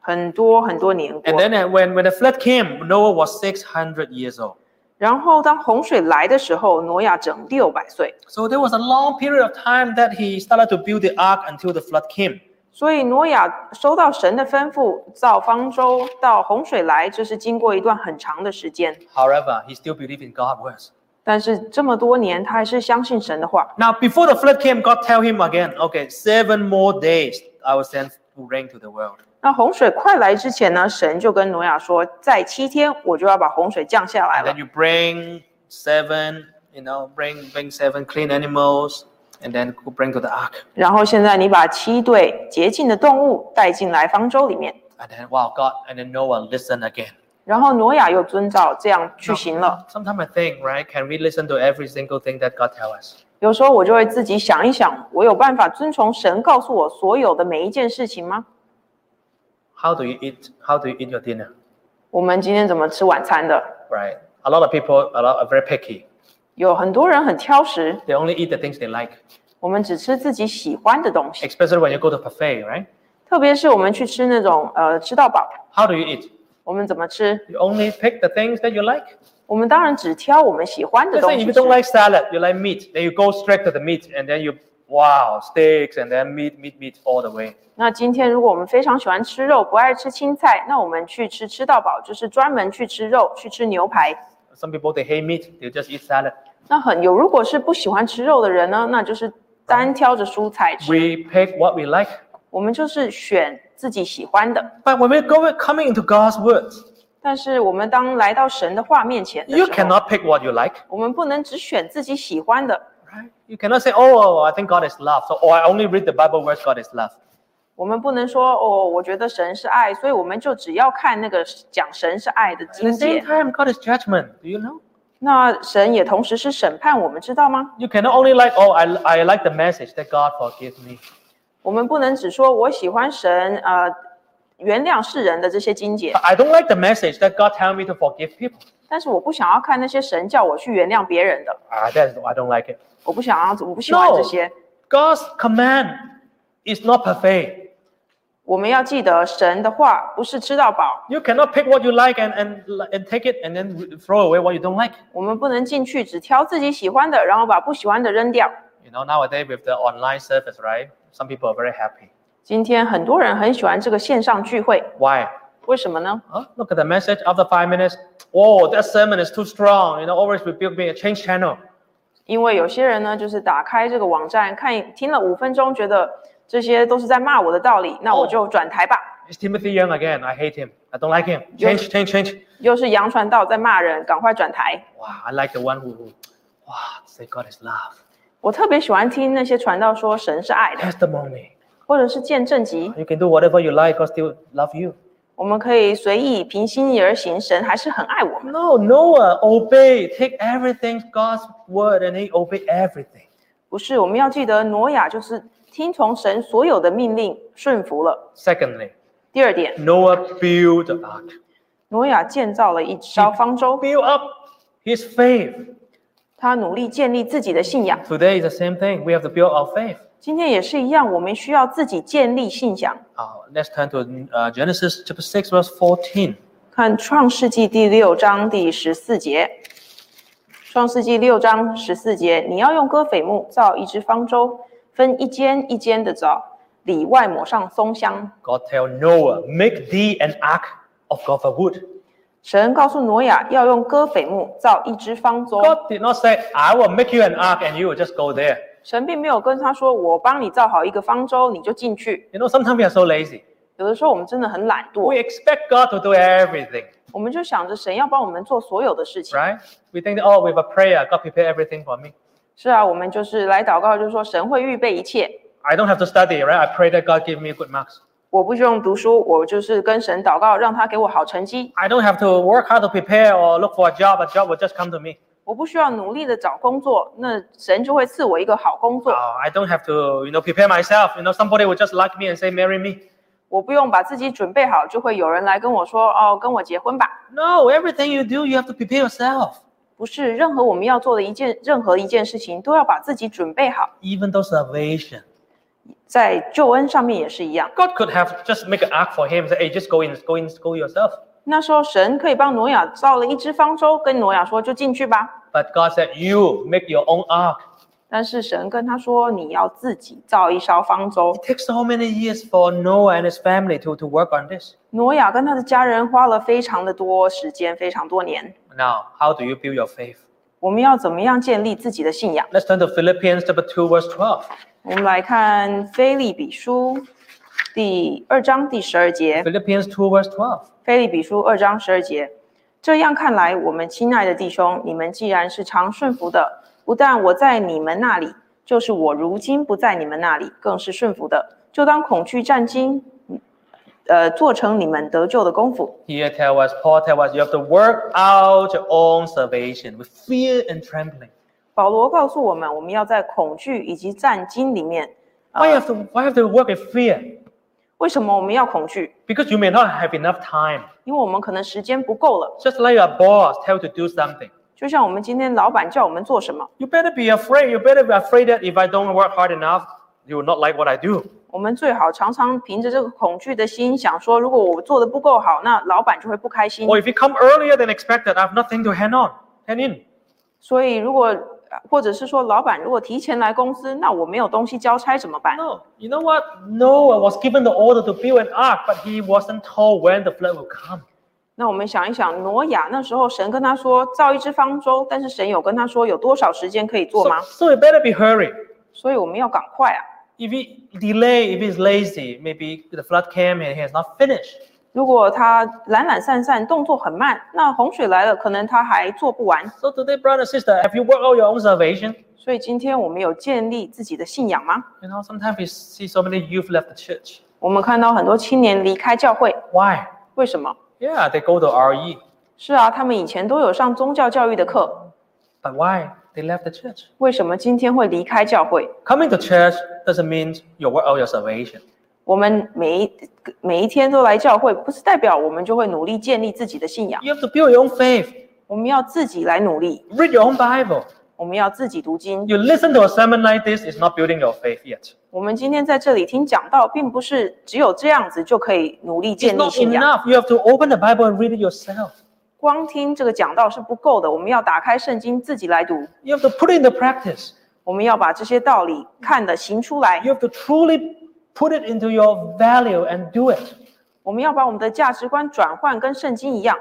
很多很多年 And 过。 then uh, when, when the flood came, Noah was 600 years old. 然后当洪水来的时候，挪亚整六百岁， So there was a long period of time that he started to build the ark until the flood came. 所以挪亚收到神的吩咐造方舟，到洪水来，这是经过一段很长的时间。 However, he still believed in God's words. 但是这么多年，他还是相信神的话。 Now, before the flood came, God tell him again, okay, seven more days I will send rain to the world. 那洪水快来之前呢，神就跟挪亚说，在七天我就要把洪水降下来 And 了 then。you bring seven, you know, bring bring seven clean animals, and then bring to the ark. 然后现在你把七对洁净的动物带进来方舟里面，And then wow, God, and then Noah listened again. 然后挪亚又遵照这样去行了。Sometimes I think, right, can we listen to every single thing that God tells us? 有时候我就会自己想一想，我有办法遵从神告诉我所有的每一件事情吗？How do you eat? How do you eat your dinner? 我们今天怎么吃晚餐的？ Right? A lot of people a lot, are very picky. 有很多人很挑食， They only eat the things they like. 我们只吃自己喜欢的东西。 Especially when you go to buffet, right? 特别是我们去吃那种呃吃到饱， How do you eat? 我们怎么吃？ You only pick the things that you like. 我们当然只挑我们喜欢的 Let's 东 say 西 if you 吃 don't。like salad, you like meat, then you go straight to the meat, and then you wow steaks, and then meat, meat, meat all the way. 那今天如果我们非常喜欢吃肉，不爱吃青菜，那我们去吃吃到饱，就是专门去吃肉，去吃牛排。Some people they hate meat, they just eat salad. 那很有，如果是不喜欢吃肉的人呢，那就是单挑着蔬菜吃。We pick what we like. 我们就是选自己喜欢的。But when we go coming into God's words, 但是我们当来到神的话面前的 you，cannot pick what you like. 我们不能只选自己喜欢的? You cannot say, "Oh, I think God is love," so or I only read the Bible where God is love. 我们不能说哦，我觉得神是爱，所以我们就只要看那个讲神是爱的 At 经 the same 节。 time, God is judgment. Do you know? 那神也同时是审判，我们知道吗？ You cannot only like, "Oh, I, I like the message that God forgive me." 我们不能只说我喜欢神，呃，原谅世人的这些经节 But，I don't like the message that God tell me to forgive people. 但是我不想要看那些神叫我去原谅别人的， Ah, that's I don't like it. 我不想要，我不喜欢 No. 这些。 God's command is not perfect. 我们要记得神的话不是吃到饱， You cannot pick what you like and, and, and take it and then throw away what you don't like. 我们不能进去只挑自己喜欢的，然后把不喜欢的扔掉。 You know, nowadays with the online service, right? Some people are very happy. 今天很多人很喜欢这个线上聚会， Why? 为什么呢？ Huh? Look at the message after five minutes. Oh, that sermon is too strong. You know, always rebuke me. Change channel. 因为有些人呢，就是打开这个网站看，听了五分钟，觉得这些都是在骂我的道理，那我就转台吧。It's Timothy Young again. I hate him. I don't like him. Change, change, change. 又是杨传道在骂人，赶快转台。Wow, I like the one who, who wow, say God is love. 我特别喜欢听那些传道说神是爱的，Testimony. 或者是见证集，You can do whatever you like. God still love you. 我们可以随意凭心意而行，神还是很爱我们。 No, Noah obey, take everything God's word, and he obeyed everything. 不是，我们要记得挪亚就是听从神所有的命令，顺服了。 Secondly, 第二点， Noah built the ark. 挪亚建造了一艘方舟， Build up his faith. 他努力建立自己的信仰。 Today is the same thing. We have to build our faith. 今天也是一样，我们需要自己建立信仰。Uh, let's turn to uh, Genesis chapter six verse fourteen 看创世纪第六章第十四节，创世纪六章十四节，你要用戈斐木造一只方舟，分一间一间的造，里外抹上松香。God tell Noah, make thee an ark of gopher wood. 神告诉挪亚要用戈斐木造一只方舟。God did not say, I will make you an ark and you will just go there. 神并没有跟他说：“我帮你造好一个方舟，你就进去。 You know, sometimes we are so lazy. ”有的时候我们真的很懒 We 惰， expect God to do everything, 我们就想着神要帮我们做所有的事情。 right? We think, that, oh, with a prayer, God prepare everything for me. 是啊，我们就是来祷告，就是说神会预备一切。 I don't have to study, right? I pray that God give me good marks. 我不用读书，我就是跟神祷告，让他给我好成绩。 I don't have to work hard to prepare or look for a job. A job will just come to me. 我不需要努力的找工作，那神就会赐我一个好工作。 Oh, I don't have to, you know, prepare myself. You know, somebody will just like me and say, marry me. 我不用把自己准备好，就会有人来跟我说：“哦，跟我结婚吧。 No, everything you do, you have to prepare yourself. ”不是任何我们要做的一件任何一件事情都要把自己准备好， Even though salvation. 在救恩上面也是一样。 God could have just make an ark for him, say, hey, just go in, go in, go yourself. 那时候神可以帮挪亚造了一只方舟，跟挪亚说就进去吧。But God said, you make your own ark. 但是神跟他说你要自己造一艘方舟。It takes so many years for Noah and his family to, to work on this. 挪亚跟他的家人花了非常的多时间，非常多年。Now, how do you build your faith? 我们要怎么样建立自己的信仰？Let's turn to Philippians chapter two, verse twelve. 我们来看菲利比书第二章第十二节。Philippians two, verse 12. 菲利比书二章十二节，这样看来，我们亲爱的弟兄，你们既然是常顺服的，不但我在你们那里，就是我如今不在你们那里，更是顺服的，就当恐惧战惊，呃，做成你们得救的功夫。Here tell us, Paul tell us, you have to work out your own salvation with fear and trembling. 保罗告诉我们，我们要在恐惧以及战惊里面。Why have to why have to work with fear? 为什么我们要恐惧？ Because you may not have enough time. 因为我们可能时间不够了。 Just like your boss tell you to do something. 就像我们今天老板叫我们做什么， You better be afraid. You better be afraid that if I don't work hard enough, you will not like what I do. 我们最好常常凭着这个恐惧的心想说，如果我做的不够好，那老板就会不开心。 Or if you come earlier than expected, I have nothing to hand on, hand in. 所以如果呃 或者是说老板如果提前来公司，那我没有东西交差怎么办？ No, you know what? Noah was given the order to build an ark, but he wasn't told when the flood will come. 那我们想一想，挪亚那时候神跟他说造一只方舟，但是神有跟他说有多少时间可以做 So, 吗？ so you better be hurried. 所以我们要赶快啊！ If he delay, if he's lazy, maybe the flood came and he has not finished. 如果他懒懒散散，动作很慢，那洪水来了，可能他还做不完。So today, brother, sister, have you worked out your own salvation? 所以今天我们有建立自己的信仰吗？You know, sometimes we see so many youth left the church. 我们看到很多青年离开教会，Why? 为什么？Yeah, they go to RE. 是啊，他们以前都有上宗教教育的课，But why? They left the church. 为什么今天会离开教会？Coming to church doesn't mean you work out your salvation. 我们每一每一天都来教会，不是代表我们就会努力建立自己的信仰。You have to build your own faith. 我们要自己来努力，Read your own Bible. 我们要自己读经。You listen to a sermon like this is not building your faith yet. 我们今天在这里听讲道，并不是只有这样子就可以努力建立信仰。enough. You have to open the Bible and read it yourself. 光听这个讲道是不够的，我们要打开圣经自己来读。You have to put it into practice. 我们要把这些道理看的行出来，You have to truly put it into your value and do it. 我们要把我们的价值观转换跟圣经一样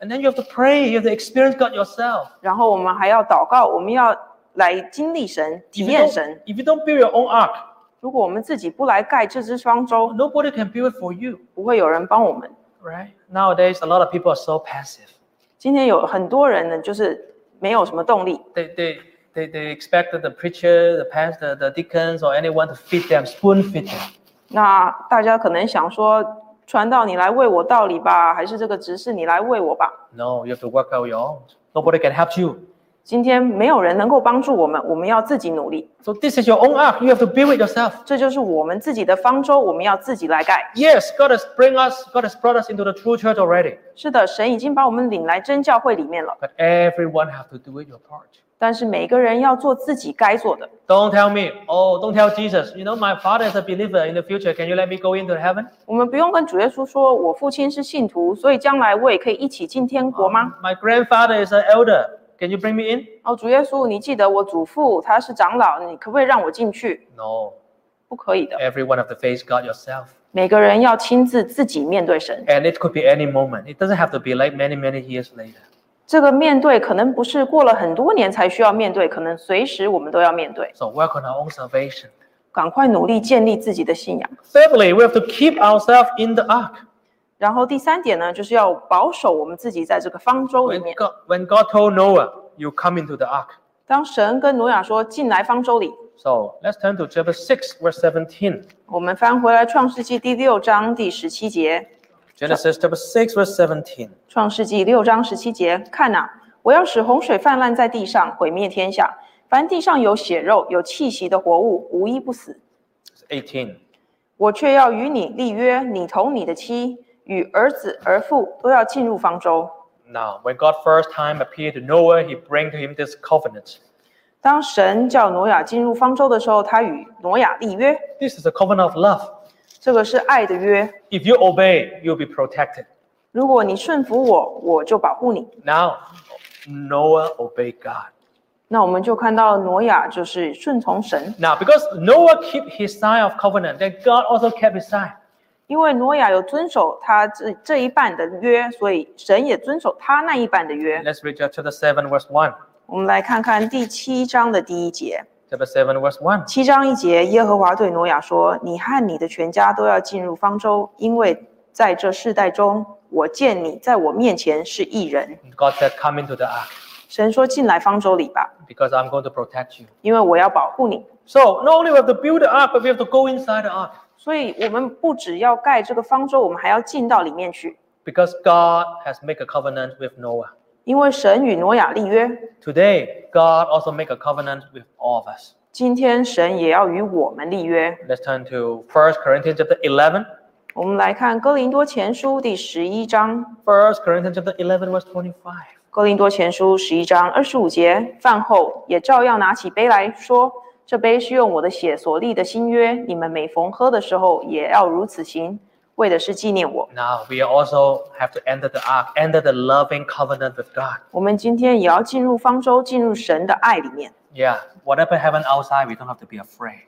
，And then you have to pray. You have to experience God yourself. 然后我们还要祷告，我们要来经历神、体 If you 验 don't, 神。if you don't build your own ark, 如果我们自己不来盖这只方舟，nobody can build it for you. 不会有人帮我们。Right? Nowadays, a lot of people are so passive. 今天有很多人呢，就是没有什么动力，They, they, they, they expect the preacher, the pastor, the deacons, or anyone to feed them, spoon feed them. 那大家可能想说，传道你来为我道理吧，还是这个执事你来为我吧？ No, you have to work out your own. Nobody can help you. 今天没有人能够帮助我们，我们要自己努力。 So this is your own ark. You have to build it yourself. 这就是我们自己的方舟，我们要自己来盖。 Yes, God has bring us, God has brought us into the true church already. 是的，神已经把我们领来真教会里面了， But everyone have to do it your part. 但是每个人要做自己该做的。 Don't tell me, oh, don't tell Jesus. You know, my father is a believer. In the future, can you let me go into heaven? 我们不用跟主耶稣说，我父亲是信徒，所以将来我也可以一起进天国吗？ My grandfather is an elder. Can you bring me in? 哦，主耶稣，你记得我祖父他是长老，你可不可以让我进去？ No. 不可以的， Every one of the face God yourself. 每个人要亲自自己面对神。 And it could be any moment. It doesn't have to be like many, many years later. 这个面对可能不是过了很多年才需要面对，可能随时我们都要面对。So work on our own salvation. 赶快努力建立自己的信仰。Thirdly, we have to keep ourselves in the ark. 然后第三点呢，就是要保守我们自己在这个方舟里 When 面。God, when God told Noah, you come into the ark. 当神跟挪亚说进来方舟里，So let's turn to chapter six, verse seventeen. 我们翻回来创世纪第六章第十七节。Genesis chapter 6, verse 17. 创世纪六章十七节，看呐、我要使洪水泛滥在地上，毁灭天下。凡地上有血肉、有气息的活物，无一不死。Eighteen 我却要与你立约，你同你的妻与儿子儿妇都要进入方舟。Now, when God first time appeared to Noah, he bring to him this covenant. 当神叫挪亚进入方舟的时候，他与挪亚立约，This is a covenant of love. 这个是爱的约。If you obey, you'll be protected. 如果你顺服我，我就保护你。Now, Noah obeyed God. 那我们就看到挪亚就是顺从神，Now, because Noah kept his side of covenant, then God also kept his side. 因为挪亚有遵守他这这一半的约，所以神也遵守他那一半的约。Let's read chapter seven, verse one. 我们来看看第七章的第一节。Chapter 7, verse 1. 七章一节，耶和华对挪亚说：“你和你的全家都要进入方舟，因为在这世代中，我见你在我面前是一人。God said, Come into the ark, ”神说：“进来方舟里吧，because I'm going to protect you. 因为我要保护你。So, not only we have to build the ark, but we have to go inside the ark. ”所以，我们不只要盖这个方舟，我们还要进到里面去，Because God has made a covenant with Noah. 因为神与挪亚立约。Today, God also make a covenant with all of us. 今天，神也要与我们立约。Let's turn to First Corinthians chapter eleven. 我们来看哥林多前书第十一章。First Corinthians chapter eleven verse twenty-five. 哥林多前书十一章二十五节，饭后也照样拿起杯来说：“这杯是用我的血所立的新约，你们每逢喝的时候也要如此行，为的是纪念我。 Now, we also have to enter the ark, enter the loving covenant with God. ”我们今天也要进入方舟，进入神的爱里面。 Yeah, whatever happens outside, we don't have to be afraid.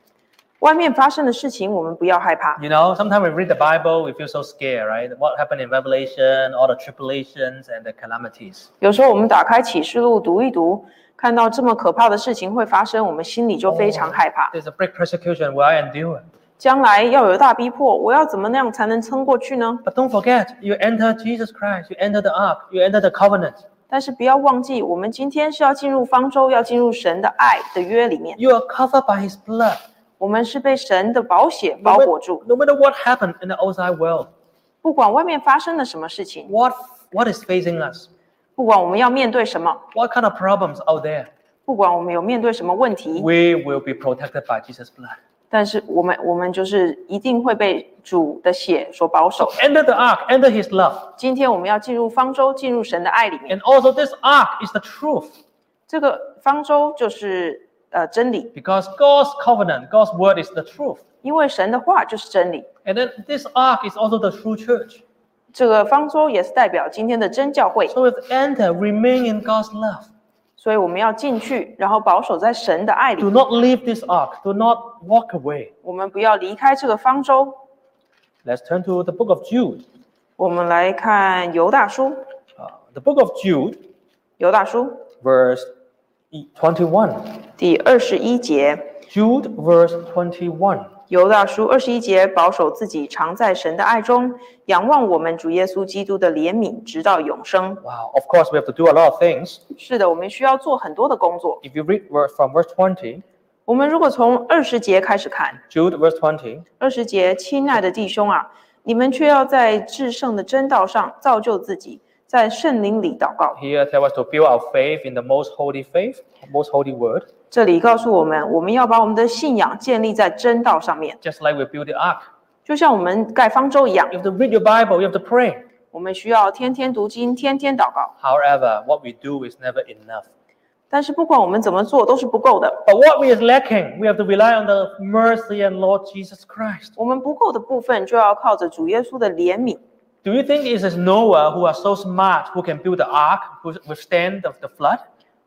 外面发生的事情，我们不要害怕。 You know, sometimes we read the Bible, we feel so scared, right? What happened in Revelation, all the tribulations and the calamities. 有时候我们打开启示录读一读，看到这么可怕的事情会发生，我们心里就非常害怕。 There's a great persecution will I endure. 将来要有大逼迫，我要怎么那样才能撑过去呢？ But don't forget, you enter Jesus Christ, you enter the ark, you enter the covenant. 但是不要忘记，我们今天是要进入方舟，要进入神的爱的约里面。 You are covered by his blood. 我们是被神的宝血包 No 裹住， matter, no matter what happened in the outside world, 不管外面发生了什么事情， what what is facing us, 不管我们要面对什么， what kind of problems out there, 不管我们有面对什么问题， we will be protected by Jesus' blood. 但是我们我们就是一定会被主的血所保守 enter the ark, enter his love. 今天我们要进入方舟，进入神的爱里面。And also this ark is the truth. 这个方舟就是呃真理，Because God's covenant, God's word is the truth. 因为神的话就是真理。And then this ark is also the true church. 这个方舟也是代表今天的真教会，So we enter, remain in God's love. 所以我们要进去，然后保守在神的爱里 Do。not leave this ark. Do not walk away. 我们不要离开这个方舟。Let's turn to the book of Jude. 我们来看犹大书，Uh, the book of Jude, 犹大书 verse twenty-one. 第二十一节，Jude, verse 21. 犹大书二十一节，保守自己常在神的爱中，仰望我们主耶稣基督的怜悯，直到永生。Wow. Of course, we have to do a lot of things. 是的，我们需要做很多的工作。If you read verse from verse twenty. 我们如果从二十节开始看，Jude, verse twenty，二十节，亲爱的弟兄啊，你们却要在至圣的真道上造就自己，在圣灵里祷告。Here, tell us to build our faith in the most holy faith, most holy word, 这里告诉我们，我们要把我们的信仰建立在真道上面， just like we build the ark. 就像我们盖方舟一样。 You have to read your Bible, you have to pray. 我们需要天天读经，天天祷告。 However, what we do is never enough. 但是不管我们怎么做，都是不够的。 But what we is lacking, we have to rely on the mercy and Lord Jesus Christ. 我们不够的部分，就要靠着主耶稣的怜悯。 Do you think it is Noah who are so smart who can build the ark, who withstand the, the flood?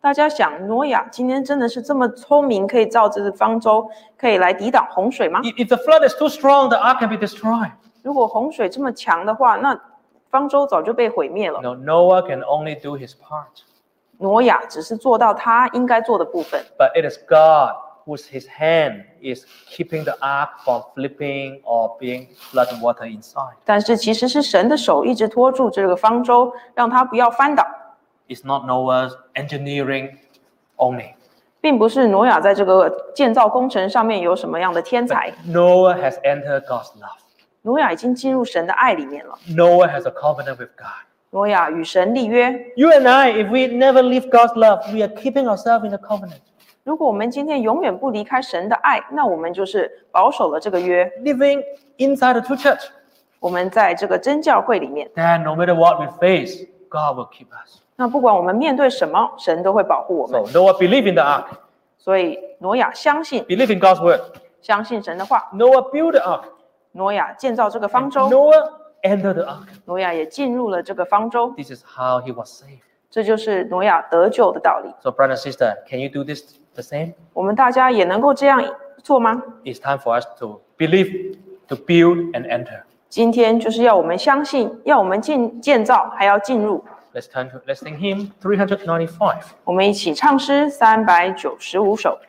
大家想，挪亚今天真的是这么聪明，可以造这个方舟，可以来抵挡洪水吗？If, the flood is too strong, the ark can be destroyed. 如果洪水这么强的话，那方舟早就被毁灭了。No, Noah can only do his part. 挪亚只是做到他应该做的部分，But it is God whose his hand is keeping the ark from flipping or being flood water inside. 但是其实是神的手一直拖住这个方舟，让它不要翻倒，It's not Noah's engineering only. 并不是挪亚在这个建造工程上面有什么样的天 But 才。 Noah has entered God's love. 挪亚已经进入神的爱里面了。 Noah has a covenant with God. 挪亚与神立约。 You and I, if we never leave God's love, we are keeping ourselves in the covenant. 如果我们今天永远不离开神的爱，那我们就是保守了这个约。 Living inside the true church. 我们在这个真教会里面， Then no matter what we face, God will keep us. 那不管我们面对什么，神都会保护我们。So Noah believed in the ark, 所以挪亚相信，believed in God's word. 相信神的话。Noah built the ark. 挪亚建造这个方舟，Noah entered the ark. 挪亚也进入了这个方舟，This is how he was saved. 这就是挪亚得救的道理。So, brother and sister, can you do this the same? 我们大家也能够这样做吗？It's time for us to believe, to build, and enter. 今天就是要我们相信，要我们进建造，还要进入。Let's turn to let's sing hymn 395. 我们一起唱诗三百九十五首。